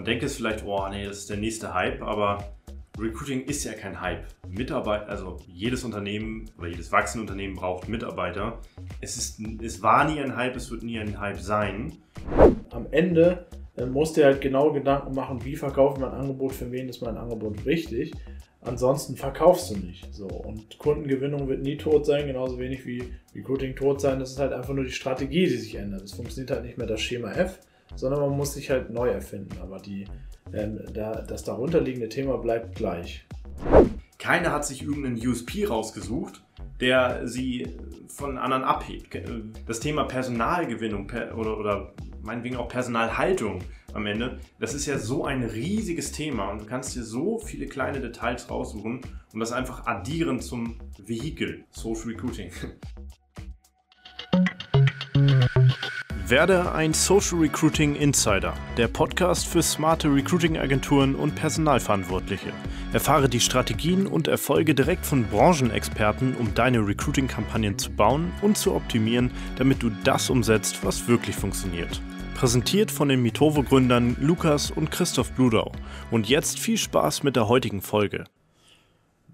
Man denkt jetzt vielleicht, oh nee, das ist der nächste Hype, aber Recruiting ist ja kein Hype. Mitarbeiter, also jedes Unternehmen oder jedes wachsende Unternehmen braucht Mitarbeiter. Es, ist, es war nie ein Hype, es wird nie ein Hype sein. Am Ende äh, musst du halt genau Gedanken machen, wie verkauft man ein Angebot, für wen ist mein Angebot richtig. Ansonsten verkaufst du nicht. So. Und Kundengewinnung wird nie tot sein, genauso wenig wie Recruiting tot sein. Das ist halt einfach nur die Strategie, die sich ändert. Es funktioniert halt nicht mehr das Schema F, sondern man muss sich halt neu erfinden. Aber die, ähm, da, das darunterliegende Thema bleibt gleich. Keiner hat sich irgendeinen USP rausgesucht, der sie von anderen abhebt. Das Thema Personalgewinnung oder, oder meinetwegen auch Personalhaltung am Ende, das ist ja so ein riesiges Thema und du kannst dir so viele kleine Details raussuchen und das einfach addieren zum Vehikel Social Recruiting. Werde ein Social Recruiting Insider, der Podcast für smarte Recruiting-Agenturen und Personalverantwortliche. Erfahre die Strategien und Erfolge direkt von Branchenexperten, um deine Recruiting-Kampagnen zu bauen und zu optimieren, damit du das umsetzt, was wirklich funktioniert. Präsentiert von den Mitovo-Gründern Lukas und Christoph Bludau. Und jetzt viel Spaß mit der heutigen Folge.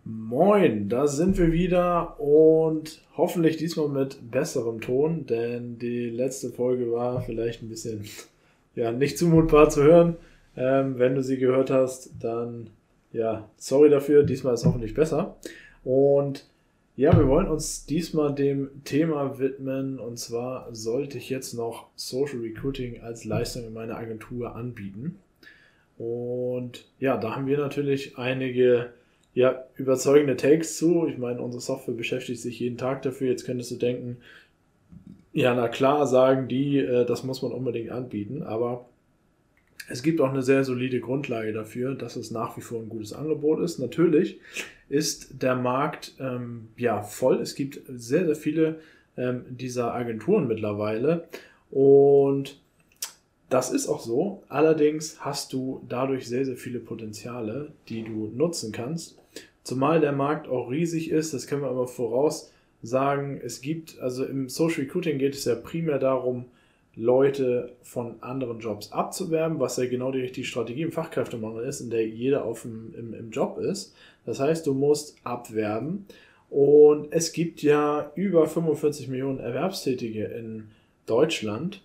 Moin, da sind wir wieder und hoffentlich diesmal mit besserem Ton, denn die letzte Folge war vielleicht ein bisschen ja, nicht zumutbar zu hören. Ähm, wenn du sie gehört hast, dann ja, sorry dafür, diesmal ist hoffentlich besser. Und ja, wir wollen uns diesmal dem Thema widmen und zwar sollte ich jetzt noch Social Recruiting als Leistung in meiner Agentur anbieten. Und ja, da haben wir natürlich einige ja, überzeugende Takes zu. Ich meine, unsere Software beschäftigt sich jeden Tag dafür. Jetzt könntest du denken, ja, na klar, sagen die, äh, das muss man unbedingt anbieten, aber es gibt auch eine sehr solide Grundlage dafür, dass es nach wie vor ein gutes Angebot ist. Natürlich ist der Markt ähm, ja voll. Es gibt sehr, sehr viele ähm, dieser Agenturen mittlerweile und das ist auch so. Allerdings hast du dadurch sehr, sehr viele Potenziale, die du nutzen kannst. Zumal der Markt auch riesig ist, das können wir aber voraus sagen. Es gibt, also im Social Recruiting geht es ja primär darum, Leute von anderen Jobs abzuwerben, was ja genau die richtige Strategie im Fachkräftemangel ist, in der jeder auf dem, im, im Job ist. Das heißt, du musst abwerben. Und es gibt ja über 45 Millionen Erwerbstätige in Deutschland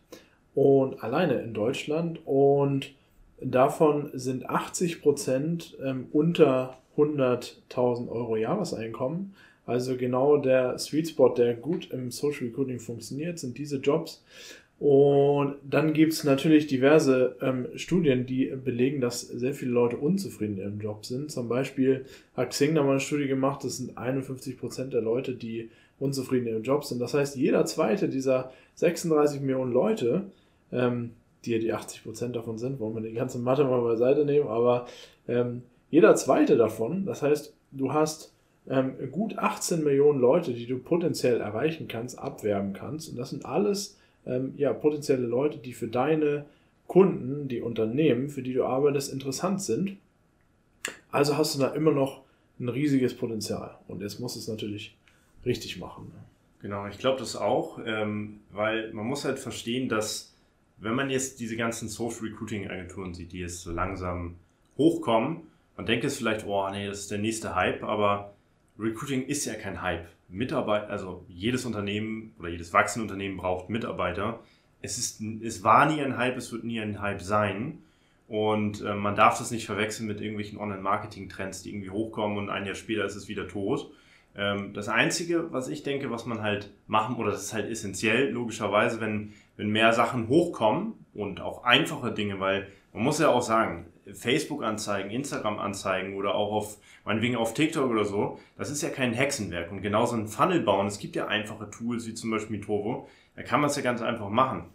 und alleine in Deutschland. Und davon sind 80 Prozent ähm, unter 100.000 Euro Jahreseinkommen. Also genau der Sweet Spot, der gut im Social Recruiting funktioniert, sind diese Jobs. Und dann gibt es natürlich diverse ähm, Studien, die belegen, dass sehr viele Leute unzufrieden im Job sind. Zum Beispiel hat Xing da mal eine Studie gemacht, das sind 51 Prozent der Leute, die unzufrieden im Job sind. Das heißt, jeder zweite dieser 36 Millionen Leute, ähm, die ja die 80 Prozent davon sind, wollen wir die ganze Mathe mal beiseite nehmen, aber ähm, jeder zweite davon, das heißt, du hast ähm, gut 18 Millionen Leute, die du potenziell erreichen kannst, abwerben kannst. Und das sind alles ähm, ja, potenzielle Leute, die für deine Kunden, die Unternehmen, für die du arbeitest, interessant sind. Also hast du da immer noch ein riesiges Potenzial. Und jetzt musst du es natürlich richtig machen. Ne? Genau, ich glaube das auch, ähm, weil man muss halt verstehen, dass wenn man jetzt diese ganzen Social Recruiting Agenturen sieht, die jetzt so langsam hochkommen, man denkt jetzt vielleicht, oh nee, das ist der nächste Hype, aber Recruiting ist ja kein Hype. Mitarbeiter, also jedes Unternehmen oder jedes wachsende Unternehmen braucht Mitarbeiter. Es, ist, es war nie ein Hype, es wird nie ein Hype sein. Und äh, man darf das nicht verwechseln mit irgendwelchen Online-Marketing-Trends, die irgendwie hochkommen und ein Jahr später ist es wieder tot. Ähm, das Einzige, was ich denke, was man halt machen, oder das ist halt essentiell, logischerweise, wenn, wenn mehr Sachen hochkommen und auch einfache Dinge, weil man muss ja auch sagen, Facebook-Anzeigen, Instagram-Anzeigen oder auch auf, meinetwegen auf TikTok oder so, das ist ja kein Hexenwerk. Und genauso ein Funnel bauen, es gibt ja einfache Tools, wie zum Beispiel Mitovo, da kann man es ja ganz einfach machen.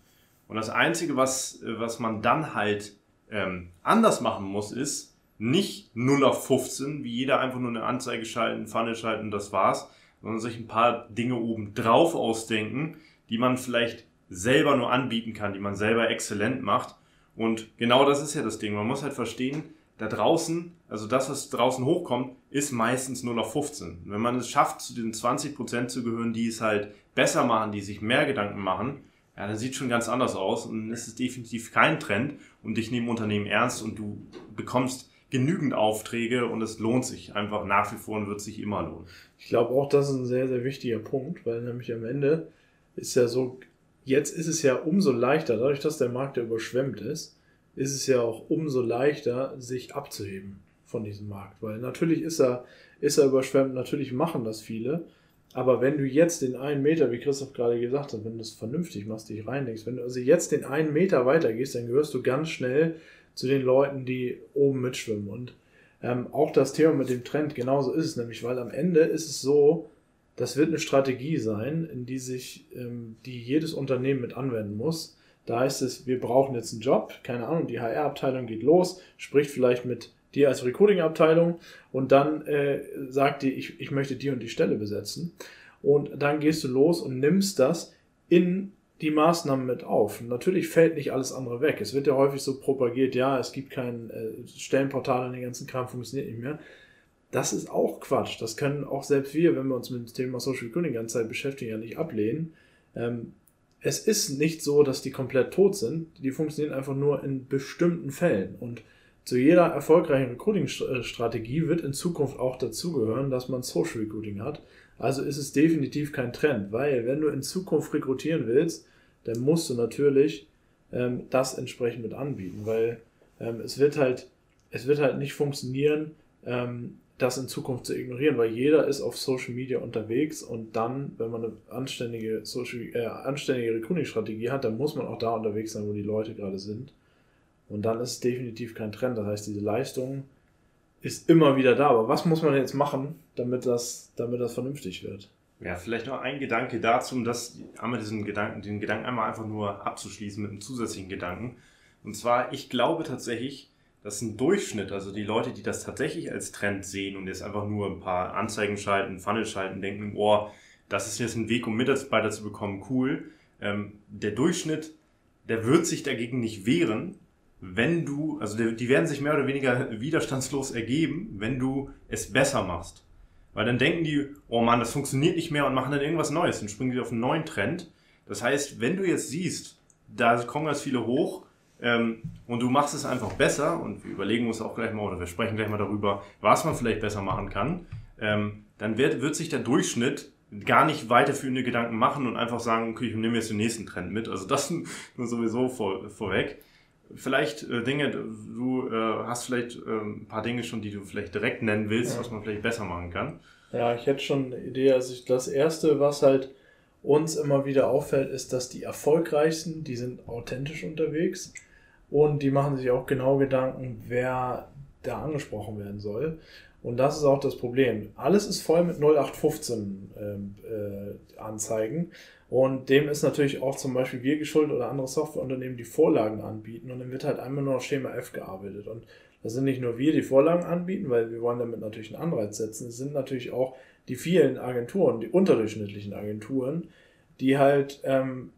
Und das Einzige, was, was man dann halt ähm, anders machen muss, ist, nicht 0 auf 15, wie jeder einfach nur eine Anzeige schalten, Funnel schalten, das war's, sondern sich ein paar Dinge oben drauf ausdenken, die man vielleicht selber nur anbieten kann, die man selber exzellent macht und genau das ist ja das Ding. Man muss halt verstehen, da draußen, also das, was draußen hochkommt, ist meistens nur noch 15. Wenn man es schafft, zu den 20% zu gehören, die es halt besser machen, die sich mehr Gedanken machen, ja, das sieht schon ganz anders aus und es ist definitiv kein Trend und dich nehmen Unternehmen ernst und du bekommst genügend Aufträge und es lohnt sich einfach nach wie vor und wird sich immer lohnen. Ich glaube auch, das ist ein sehr, sehr wichtiger Punkt, weil nämlich am Ende ist ja so, jetzt ist es ja umso leichter, dadurch, dass der Markt ja überschwemmt ist, ist es ja auch umso leichter, sich abzuheben von diesem Markt. Weil natürlich ist er, ist er überschwemmt, natürlich machen das viele. Aber wenn du jetzt den einen Meter, wie Christoph gerade gesagt hat, wenn du es vernünftig machst, dich reinlegst, wenn du also jetzt den einen Meter weiter gehst, dann gehörst du ganz schnell zu den Leuten, die oben mitschwimmen. Und ähm, auch das Thema mit dem Trend, genauso ist es nämlich, weil am Ende ist es so, das wird eine Strategie sein, in die sich, ähm, die jedes Unternehmen mit anwenden muss. Da heißt es, wir brauchen jetzt einen Job, keine Ahnung, die HR-Abteilung geht los, spricht vielleicht mit dir als Recruiting-Abteilung und dann äh, sagt die, ich, ich möchte die und die Stelle besetzen. Und dann gehst du los und nimmst das in die Maßnahmen mit auf. natürlich fällt nicht alles andere weg. Es wird ja häufig so propagiert, ja, es gibt kein äh, Stellenportal und den ganzen Kram funktioniert nicht mehr. Das ist auch Quatsch. Das können auch selbst wir, wenn wir uns mit dem Thema Social Recruiting die ganze Zeit beschäftigen, ja nicht ablehnen. Ähm, es ist nicht so, dass die komplett tot sind. Die funktionieren einfach nur in bestimmten Fällen. Und zu jeder erfolgreichen Recruiting-Strategie wird in Zukunft auch dazugehören, dass man Social Recruiting hat. Also ist es definitiv kein Trend, weil wenn du in Zukunft rekrutieren willst, dann musst du natürlich ähm, das entsprechend mit anbieten, weil ähm, es wird halt, es wird halt nicht funktionieren, ähm, das in Zukunft zu ignorieren, weil jeder ist auf Social Media unterwegs und dann, wenn man eine anständige Social, äh, anständige Recruiting-Strategie hat, dann muss man auch da unterwegs sein, wo die Leute gerade sind. Und dann ist es definitiv kein Trend. Das heißt, diese Leistung ist immer wieder da. Aber was muss man jetzt machen, damit das, damit das vernünftig wird? Ja, vielleicht noch ein Gedanke dazu, um das einmal diesen Gedanken, den Gedanken einmal einfach nur abzuschließen mit einem zusätzlichen Gedanken. Und zwar, ich glaube tatsächlich, dass ein Durchschnitt, also die Leute, die das tatsächlich als Trend sehen und jetzt einfach nur ein paar Anzeigen schalten, Funnel schalten, denken, oh, das ist jetzt ein Weg, um Mitarbeiter zu bekommen, cool. Ähm, der Durchschnitt, der wird sich dagegen nicht wehren, wenn du, also die werden sich mehr oder weniger widerstandslos ergeben, wenn du es besser machst. Weil dann denken die, oh Mann, das funktioniert nicht mehr und machen dann irgendwas Neues und springen wieder auf einen neuen Trend. Das heißt, wenn du jetzt siehst, da kommen ganz viele hoch ähm, und du machst es einfach besser und wir überlegen uns auch gleich mal oder wir sprechen gleich mal darüber, was man vielleicht besser machen kann, ähm, dann wird, wird sich der Durchschnitt gar nicht weiterführende Gedanken machen und einfach sagen, okay, ich nehme jetzt den nächsten Trend mit. Also das nur sowieso vor, vorweg. Vielleicht äh, Dinge, du äh, hast vielleicht äh, ein paar Dinge schon, die du vielleicht direkt nennen willst, ja. was man vielleicht besser machen kann. Ja, ich hätte schon eine Idee. Also ich, das Erste, was halt uns immer wieder auffällt, ist, dass die erfolgreichsten, die sind authentisch unterwegs und die machen sich auch genau Gedanken, wer da angesprochen werden soll. Und das ist auch das Problem. Alles ist voll mit 0815 ähm, äh, Anzeigen. Und dem ist natürlich auch zum Beispiel wir geschuldet oder andere Softwareunternehmen, die Vorlagen anbieten. Und dann wird halt einmal nur auf Schema F gearbeitet. Und das sind nicht nur wir, die Vorlagen anbieten, weil wir wollen damit natürlich einen Anreiz setzen. Es sind natürlich auch die vielen Agenturen, die unterdurchschnittlichen Agenturen, die halt ähm,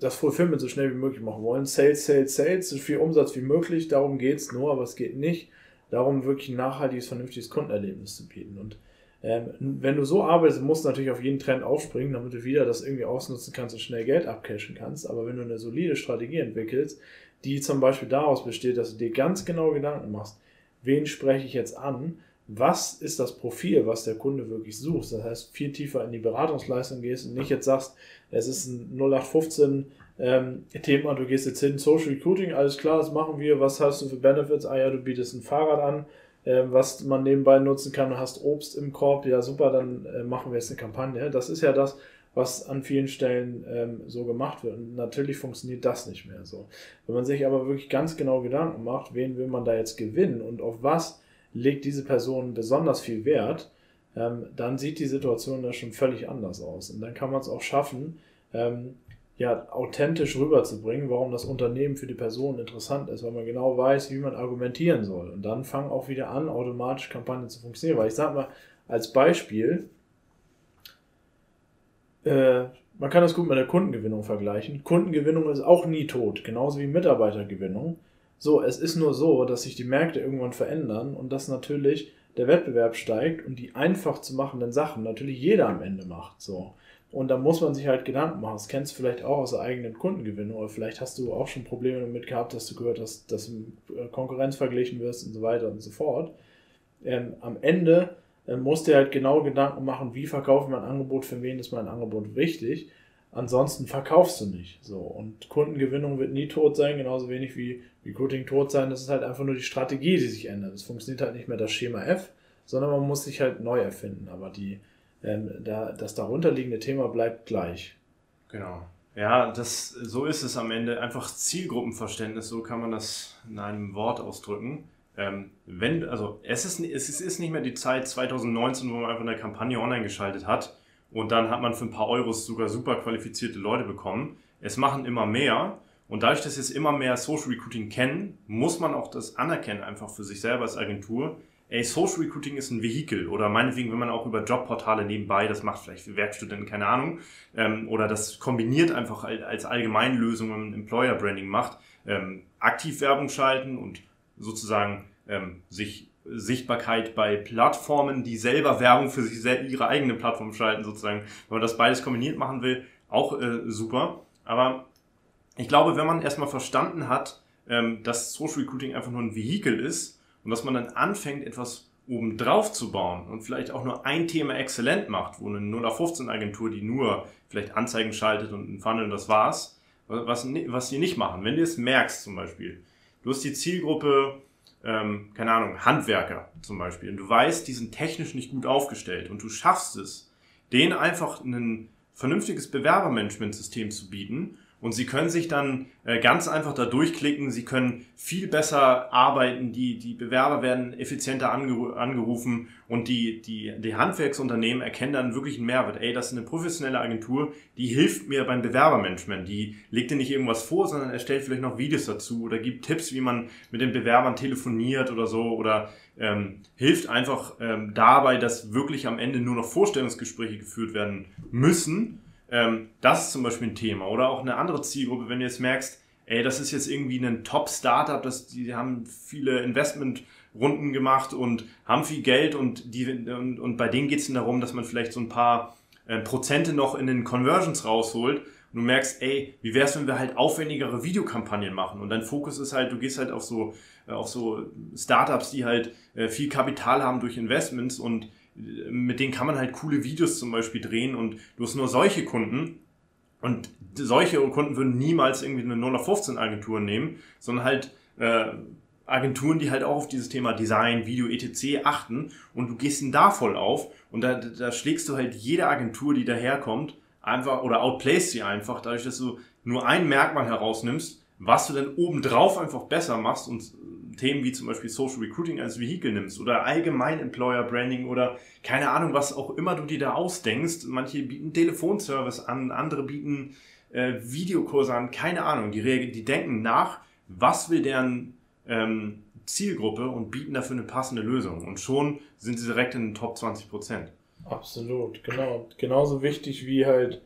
das Fulfillment so schnell wie möglich machen wollen. Sales, Sales, Sales, so viel Umsatz wie möglich. Darum geht's nur, aber es geht nicht darum, wirklich ein nachhaltiges, vernünftiges Kundenerlebnis zu bieten. Und ähm, wenn du so arbeitest, musst du natürlich auf jeden Trend aufspringen, damit du wieder das irgendwie ausnutzen kannst und schnell Geld abcashen kannst. Aber wenn du eine solide Strategie entwickelst, die zum Beispiel daraus besteht, dass du dir ganz genau Gedanken machst, wen spreche ich jetzt an, was ist das Profil, was der Kunde wirklich sucht. Das heißt, viel tiefer in die Beratungsleistung gehst und nicht jetzt sagst, es ist ein 0815 ähm, Thema, du gehst jetzt hin, Social Recruiting, alles klar, das machen wir, was hast du für Benefits? Ah ja, du bietest ein Fahrrad an, äh, was man nebenbei nutzen kann, du hast Obst im Korb, ja super, dann äh, machen wir jetzt eine Kampagne. Das ist ja das, was an vielen Stellen ähm, so gemacht wird. Und natürlich funktioniert das nicht mehr so. Wenn man sich aber wirklich ganz genau Gedanken macht, wen will man da jetzt gewinnen und auf was legt diese Person besonders viel Wert, ähm, dann sieht die Situation da schon völlig anders aus. Und dann kann man es auch schaffen, ähm, ja, authentisch rüberzubringen, warum das Unternehmen für die Person interessant ist, weil man genau weiß, wie man argumentieren soll. Und dann fangen auch wieder an, automatisch Kampagnen zu funktionieren. Weil ich sage mal, als Beispiel, äh, man kann das gut mit der Kundengewinnung vergleichen. Kundengewinnung ist auch nie tot, genauso wie Mitarbeitergewinnung. So, es ist nur so, dass sich die Märkte irgendwann verändern und dass natürlich der Wettbewerb steigt und die einfach zu machenden Sachen natürlich jeder am Ende macht. So. Und da muss man sich halt Gedanken machen. Das kennst du vielleicht auch aus der eigenen Kundengewinnung oder vielleicht hast du auch schon Probleme damit gehabt, dass du gehört hast, dass du äh, Konkurrenz verglichen wirst und so weiter und so fort. Ähm, am Ende äh, musst du halt genau Gedanken machen, wie verkaufe ich mein Angebot, für wen ist mein Angebot wichtig. Ansonsten verkaufst du nicht. So. Und Kundengewinnung wird nie tot sein, genauso wenig wie Recruiting tot sein. Das ist halt einfach nur die Strategie, die sich ändert. Es funktioniert halt nicht mehr das Schema F, sondern man muss sich halt neu erfinden. Aber die, ähm, da, das darunterliegende Thema bleibt gleich. Genau. Ja, das, so ist es am Ende. Einfach Zielgruppenverständnis, so kann man das in einem Wort ausdrücken. Ähm, wenn, also es ist, es ist nicht mehr die Zeit 2019, wo man einfach eine Kampagne online geschaltet hat und dann hat man für ein paar Euros sogar super qualifizierte Leute bekommen. Es machen immer mehr und dadurch, dass jetzt immer mehr Social Recruiting kennen, muss man auch das anerkennen einfach für sich selber als Agentur. Ey, Social Recruiting ist ein Vehikel oder meinetwegen, wenn man auch über Jobportale nebenbei, das macht vielleicht Werkstudenten, keine Ahnung, ähm, oder das kombiniert einfach als Allgemeinlösung, wenn man Employer Branding macht, ähm, aktiv Werbung schalten und sozusagen ähm, sich Sichtbarkeit bei Plattformen, die selber Werbung für sich ihre eigene Plattform schalten, sozusagen. Wenn man das beides kombiniert machen will, auch äh, super. Aber ich glaube, wenn man erstmal verstanden hat, ähm, dass Social Recruiting einfach nur ein Vehikel ist und dass man dann anfängt, etwas oben drauf zu bauen und vielleicht auch nur ein Thema exzellent macht, wo eine 0 auf 15 Agentur, die nur vielleicht Anzeigen schaltet und einen Funnel und das war's, was, was die nicht machen. Wenn du es merkst zum Beispiel, du hast die Zielgruppe, ähm, keine Ahnung, Handwerker zum Beispiel, und du weißt, die sind technisch nicht gut aufgestellt und du schaffst es, denen einfach ein vernünftiges Bewerbermanagementsystem zu bieten und Sie können sich dann äh, ganz einfach da durchklicken. Sie können viel besser arbeiten. Die, die Bewerber werden effizienter angeru angerufen und die, die, die Handwerksunternehmen erkennen dann wirklich einen Mehrwert. Ey, das ist eine professionelle Agentur, die hilft mir beim Bewerbermanagement. Die legt dir nicht irgendwas vor, sondern erstellt vielleicht noch Videos dazu oder gibt Tipps, wie man mit den Bewerbern telefoniert oder so oder ähm, hilft einfach ähm, dabei, dass wirklich am Ende nur noch Vorstellungsgespräche geführt werden müssen ähm, das ist zum Beispiel ein Thema. Oder auch eine andere Zielgruppe, wenn du jetzt merkst, ey, das ist jetzt irgendwie ein Top-Startup, die haben viele Investmentrunden gemacht und haben viel Geld und, die, und, und bei denen geht es darum, dass man vielleicht so ein paar äh, Prozente noch in den Conversions rausholt und du merkst, ey, wie wäre es, wenn wir halt aufwendigere Videokampagnen machen und dein Fokus ist halt, du gehst halt auf so, äh, auf so Startups, die halt äh, viel Kapital haben durch Investments und mit denen kann man halt coole Videos zum Beispiel drehen und du hast nur solche Kunden und solche Kunden würden niemals irgendwie eine 0 auf 15 Agentur nehmen, sondern halt äh, Agenturen, die halt auch auf dieses Thema Design, Video, etc. achten und du gehst ihn da voll auf und da, da schlägst du halt jede Agentur, die daherkommt, einfach oder outplayst sie einfach, dadurch, dass du nur ein Merkmal herausnimmst, was du dann obendrauf einfach besser machst und Themen wie zum Beispiel Social Recruiting als Vehikel nimmst oder allgemein Employer Branding oder keine Ahnung, was auch immer du dir da ausdenkst. Manche bieten Telefonservice an, andere bieten äh, Videokurse an, keine Ahnung. Die, die denken nach, was will deren ähm, Zielgruppe und bieten dafür eine passende Lösung. Und schon sind sie direkt in den Top 20 Prozent. Absolut, genau. Genauso wichtig wie halt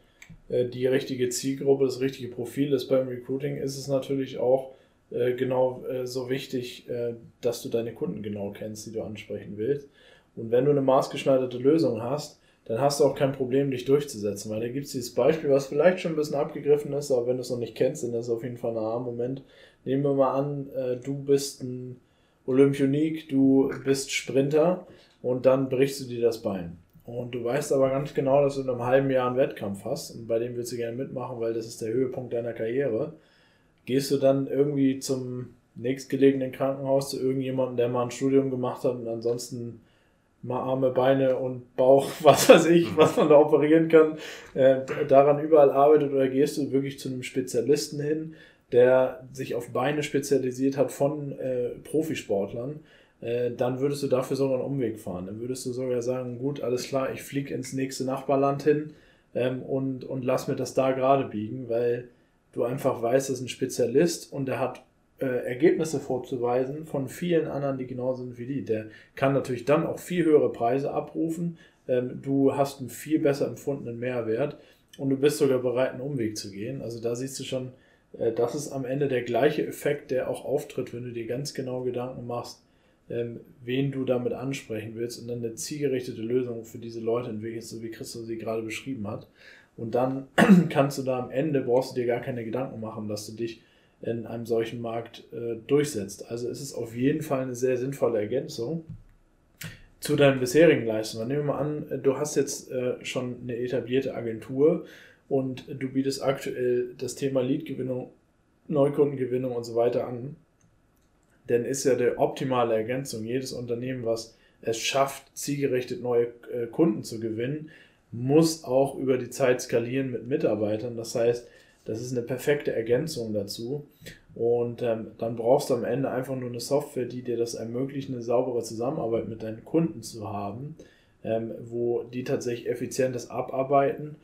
äh, die richtige Zielgruppe, das richtige Profil ist beim Recruiting, ist es natürlich auch, äh, genau äh, so wichtig, äh, dass du deine Kunden genau kennst, die du ansprechen willst. Und wenn du eine maßgeschneiderte Lösung hast, dann hast du auch kein Problem, dich durchzusetzen. Weil da gibt es dieses Beispiel, was vielleicht schon ein bisschen abgegriffen ist, aber wenn du es noch nicht kennst, dann ist es auf jeden Fall ein Aha-Moment. Nehmen wir mal an, du bist ein Olympionik, du bist Sprinter und dann brichst du dir das Bein. Und du weißt aber ganz genau, dass du in einem halben Jahr einen Wettkampf hast und bei dem willst du gerne mitmachen, weil das ist der Höhepunkt deiner Karriere gehst du dann irgendwie zum nächstgelegenen Krankenhaus zu irgendjemandem, der mal ein Studium gemacht hat und ansonsten mal Arme, Beine und Bauch, was weiß ich, mhm. was man da operieren kann, äh, daran überall arbeitet oder gehst du wirklich zu einem Spezialisten hin, der sich auf Beine spezialisiert hat von äh, Profisportlern, äh, dann würdest du dafür sogar einen Umweg fahren. Dann würdest du sogar sagen, gut, alles klar, ich fliege ins nächste Nachbarland hin ähm, und, und lass mir das da gerade biegen, weil du einfach weißt, das ist ein Spezialist und der hat äh, Ergebnisse vorzuweisen von vielen anderen, die genauso sind wie die. Der kann natürlich dann auch viel höhere Preise abrufen. Ähm, du hast einen viel besser empfundenen Mehrwert und du bist sogar bereit, einen Umweg zu gehen. Also da siehst du schon, äh, das ist am Ende der gleiche Effekt, der auch auftritt, wenn du dir ganz genau Gedanken machst, ähm, wen du damit ansprechen willst und dann eine zielgerichtete Lösung für diese Leute entwickelst, so wie Christoph sie gerade beschrieben hat. Und dann kannst du da am Ende, brauchst du dir gar keine Gedanken machen, dass du dich in einem solchen Markt äh, durchsetzt. Also ist es auf jeden Fall eine sehr sinnvolle Ergänzung zu deinen bisherigen Leistungen. Nehmen wir mal an, du hast jetzt äh, schon eine etablierte Agentur und du bietest aktuell das Thema Leadgewinnung, Neukundengewinnung und so weiter an. Dann ist ja der optimale Ergänzung jedes Unternehmen, was es schafft, zielgerichtet neue äh, Kunden zu gewinnen, muss auch über die Zeit skalieren mit Mitarbeitern. Das heißt, das ist eine perfekte Ergänzung dazu. Und ähm, dann brauchst du am Ende einfach nur eine Software, die dir das ermöglicht, eine saubere Zusammenarbeit mit deinen Kunden zu haben, ähm, wo die tatsächlich effizientes abarbeiten,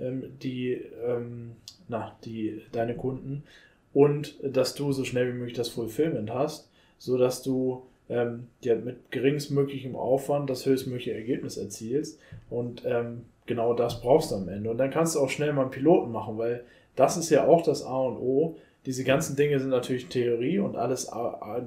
ähm, die, ähm, na, die, deine Kunden, und dass du so schnell wie möglich das Fulfillment hast, sodass du ähm, ja, mit geringstmöglichem Aufwand das höchstmögliche Ergebnis erzielst. Und ähm, genau das brauchst du am Ende. Und dann kannst du auch schnell mal einen Piloten machen, weil das ist ja auch das A und O. Diese ganzen Dinge sind natürlich Theorie und alles,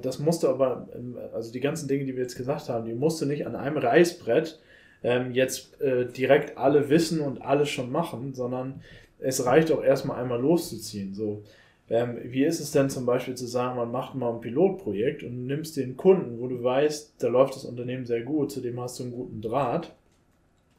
das musst du aber, also die ganzen Dinge, die wir jetzt gesagt haben, die musst du nicht an einem Reißbrett ähm, jetzt äh, direkt alle wissen und alles schon machen, sondern es reicht auch erstmal einmal loszuziehen. So, ähm, wie ist es denn zum Beispiel zu sagen, man macht mal ein Pilotprojekt und nimmst den Kunden, wo du weißt, da läuft das Unternehmen sehr gut, zu dem hast du einen guten Draht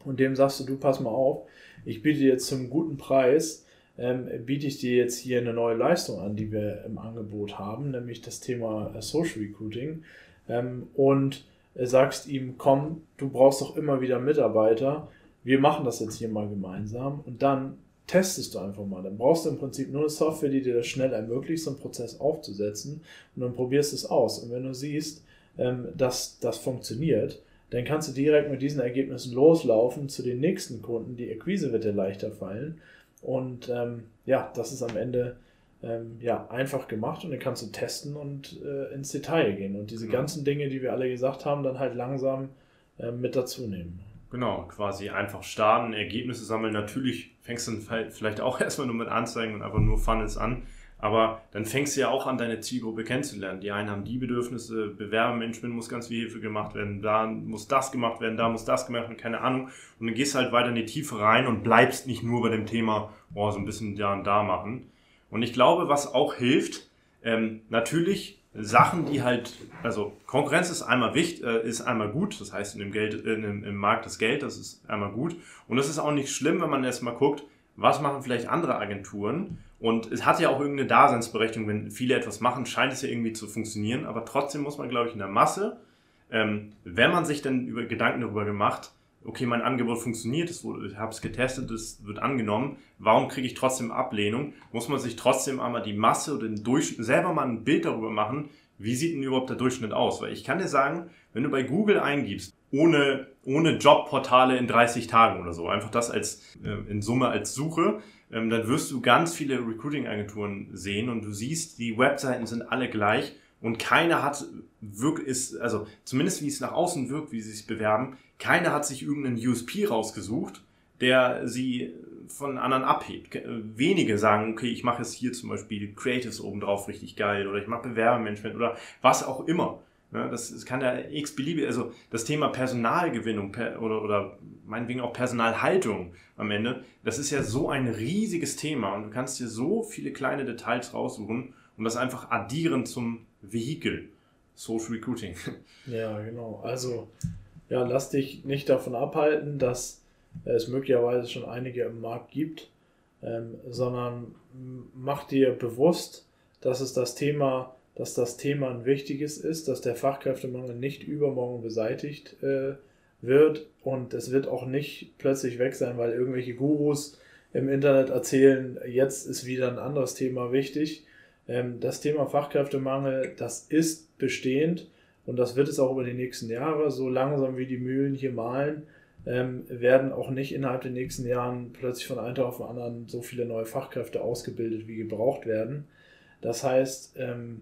und dem sagst du, du pass mal auf, ich biete jetzt zum guten Preis ähm, biete ich dir jetzt hier eine neue Leistung an, die wir im Angebot haben, nämlich das Thema äh, Social Recruiting. Ähm, und äh, sagst ihm, komm, du brauchst doch immer wieder Mitarbeiter, wir machen das jetzt hier mal gemeinsam und dann testest du einfach mal. Dann brauchst du im Prinzip nur eine Software, die dir das schnell ermöglicht, so einen Prozess aufzusetzen und dann probierst du es aus. Und wenn du siehst, ähm, dass das funktioniert, dann kannst du direkt mit diesen Ergebnissen loslaufen zu den nächsten Kunden. Die Akquise wird dir leichter fallen und ähm, ja, das ist am Ende ähm, ja, einfach gemacht und dann kannst du testen und äh, ins Detail gehen und diese genau. ganzen Dinge, die wir alle gesagt haben, dann halt langsam äh, mit dazu nehmen. Genau, quasi einfach starten, Ergebnisse sammeln. Natürlich fängst du vielleicht auch erstmal nur mit Anzeigen und einfach nur Funnels an. Aber dann fängst du ja auch an, deine Zielgruppe kennenzulernen. Die einen haben die Bedürfnisse, Bewerbermanagement muss ganz viel Hilfe gemacht werden, da muss das gemacht werden, da muss das gemacht werden, keine Ahnung. Und dann gehst du halt weiter in die Tiefe rein und bleibst nicht nur bei dem Thema, boah, so ein bisschen da und da machen. Und ich glaube, was auch hilft, ähm, natürlich Sachen, die halt, also Konkurrenz ist einmal wichtig, äh, ist einmal gut, das heißt in dem Geld, äh, in, im Markt das Geld, das ist einmal gut. Und es ist auch nicht schlimm, wenn man erstmal guckt, was machen vielleicht andere Agenturen und es hat ja auch irgendeine Daseinsberechtigung, wenn viele etwas machen, scheint es ja irgendwie zu funktionieren. Aber trotzdem muss man, glaube ich, in der Masse, ähm, wenn man sich dann über Gedanken darüber gemacht, okay, mein Angebot funktioniert, es wurde, ich habe es getestet, es wird angenommen, warum kriege ich trotzdem Ablehnung? Muss man sich trotzdem einmal die Masse oder den Durchschnitt selber mal ein Bild darüber machen, wie sieht denn überhaupt der Durchschnitt aus? Weil ich kann dir sagen, wenn du bei Google eingibst, ohne, ohne Jobportale in 30 Tagen oder so, einfach das als äh, in Summe als Suche, ähm, dann wirst du ganz viele Recruiting-Agenturen sehen und du siehst, die Webseiten sind alle gleich und keiner hat wirklich, ist, also zumindest wie es nach außen wirkt, wie sie sich bewerben, keiner hat sich irgendeinen USP rausgesucht, der sie von anderen abhebt. Wenige sagen, okay, ich mache jetzt hier zum Beispiel Creatives obendrauf richtig geil oder ich mache Bewerbermanagement oder was auch immer. Das, kann ja x-beliebig, also das Thema Personalgewinnung per, oder, oder meinetwegen auch Personalhaltung am Ende, das ist ja so ein riesiges Thema und du kannst dir so viele kleine Details raussuchen und das einfach addieren zum Vehikel. Social Recruiting. Ja, genau. Also, ja, lass dich nicht davon abhalten, dass es möglicherweise schon einige im Markt gibt, ähm, sondern mach dir bewusst, dass es das Thema dass das Thema ein wichtiges ist, dass der Fachkräftemangel nicht übermorgen beseitigt äh, wird und es wird auch nicht plötzlich weg sein, weil irgendwelche Gurus im Internet erzählen, jetzt ist wieder ein anderes Thema wichtig. Ähm, das Thema Fachkräftemangel, das ist bestehend und das wird es auch über die nächsten Jahre. So langsam wie die Mühlen hier malen, ähm, werden auch nicht innerhalb der nächsten Jahren plötzlich von einem Tag auf den anderen so viele neue Fachkräfte ausgebildet, wie gebraucht werden. Das heißt, ähm,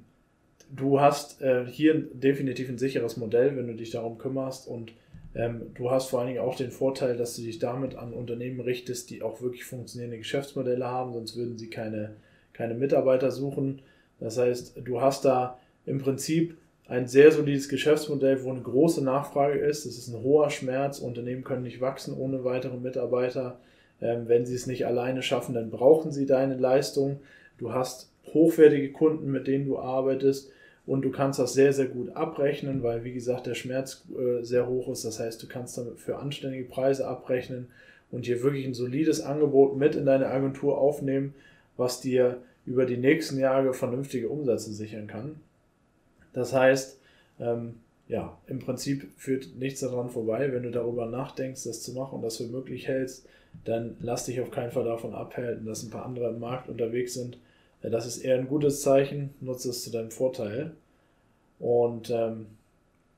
du hast äh, hier definitiv ein sicheres Modell, wenn du dich darum kümmerst und ähm, du hast vor allen Dingen auch den Vorteil, dass du dich damit an Unternehmen richtest, die auch wirklich funktionierende Geschäftsmodelle haben, sonst würden sie keine, keine Mitarbeiter suchen. Das heißt, du hast da im Prinzip ein sehr solides Geschäftsmodell, wo eine große Nachfrage ist. Es ist ein hoher Schmerz. Unternehmen können nicht wachsen ohne weitere Mitarbeiter. Ähm, wenn sie es nicht alleine schaffen, dann brauchen sie deine Leistung. Du hast hochwertige Kunden, mit denen du arbeitest und du kannst das sehr, sehr gut abrechnen, weil, wie gesagt, der Schmerz äh, sehr hoch ist. Das heißt, du kannst damit für anständige Preise abrechnen und hier wirklich ein solides Angebot mit in deine Agentur aufnehmen, was dir über die nächsten Jahre vernünftige Umsätze sichern kann. Das heißt, ähm, ja, im Prinzip führt nichts daran vorbei. Wenn du darüber nachdenkst, das zu machen und das für möglich hältst, dann lass dich auf keinen Fall davon abhalten, dass ein paar andere im Markt unterwegs sind. Das ist eher ein gutes Zeichen, nutze es zu deinem Vorteil. Und ähm,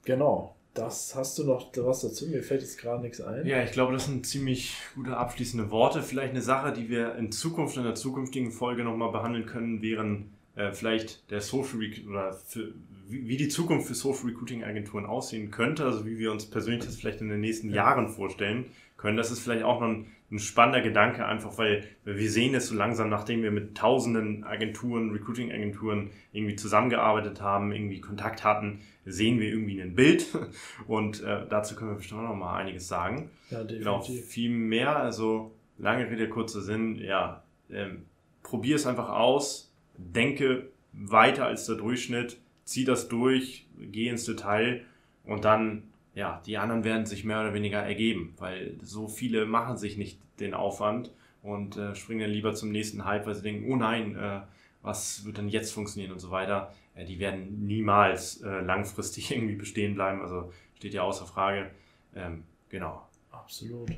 genau, das hast du noch was dazu? Mir fällt jetzt gerade nichts ein. Ja, ich glaube, das sind ziemlich gute abschließende Worte. Vielleicht eine Sache, die wir in Zukunft, in der zukünftigen Folge nochmal behandeln können, wären äh, vielleicht der Social oder für, wie, wie, die Zukunft für Social Recruiting Agenturen aussehen könnte, also wie wir uns persönlich das vielleicht in den nächsten Jahren vorstellen können. Das ist vielleicht auch noch ein, ein spannender Gedanke, einfach weil wir sehen es so langsam, nachdem wir mit tausenden Agenturen, Recruiting-Agenturen irgendwie zusammengearbeitet haben, irgendwie Kontakt hatten, sehen wir irgendwie ein Bild und äh, dazu können wir bestimmt noch mal einiges sagen. Ja, definitiv. Genau, viel mehr, also lange Rede, kurzer Sinn, ja, ähm, probier es einfach aus, denke weiter als der Durchschnitt, zieh das durch, geh ins Detail und dann ja, die anderen werden sich mehr oder weniger ergeben, weil so viele machen sich nicht den Aufwand und äh, springen dann lieber zum nächsten Hype, weil sie denken, oh nein, äh, was wird denn jetzt funktionieren und so weiter. Äh, die werden niemals äh, langfristig irgendwie bestehen bleiben, also steht ja außer Frage. Ähm, genau. Absolut.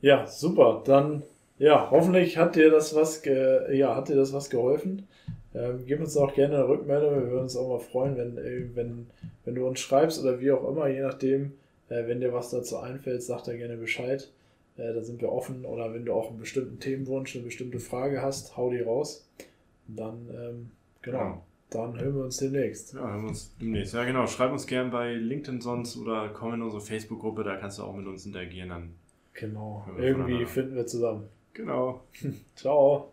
Ja, super. Dann, ja, hoffentlich hat dir das was, ja, hat dir das was geholfen. Ähm, gib uns auch gerne eine Rückmeldung. Wir würden uns auch mal freuen, wenn, äh, wenn, wenn du uns schreibst oder wie auch immer, je nachdem, äh, wenn dir was dazu einfällt, sag da gerne Bescheid. Äh, da sind wir offen. Oder wenn du auch einen bestimmten Themenwunsch, eine bestimmte Frage hast, hau die raus. Und dann, ähm, genau. Ja. Dann hören wir uns demnächst. Ja, hören wir uns demnächst. Ja, genau. Schreib uns gerne bei LinkedIn sonst oder komm in unsere Facebook-Gruppe, da kannst du auch mit uns interagieren. Dann genau. Irgendwie finden wir zusammen. Genau. Ciao.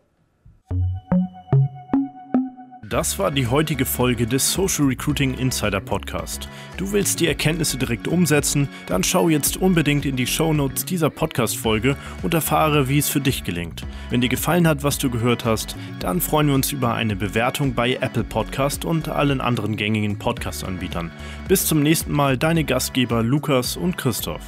Das war die heutige Folge des Social Recruiting Insider Podcast. Du willst die Erkenntnisse direkt umsetzen? Dann schau jetzt unbedingt in die Show Notes dieser Podcast-Folge und erfahre, wie es für dich gelingt. Wenn dir gefallen hat, was du gehört hast, dann freuen wir uns über eine Bewertung bei Apple Podcast und allen anderen gängigen Podcast-Anbietern. Bis zum nächsten Mal, deine Gastgeber Lukas und Christoph.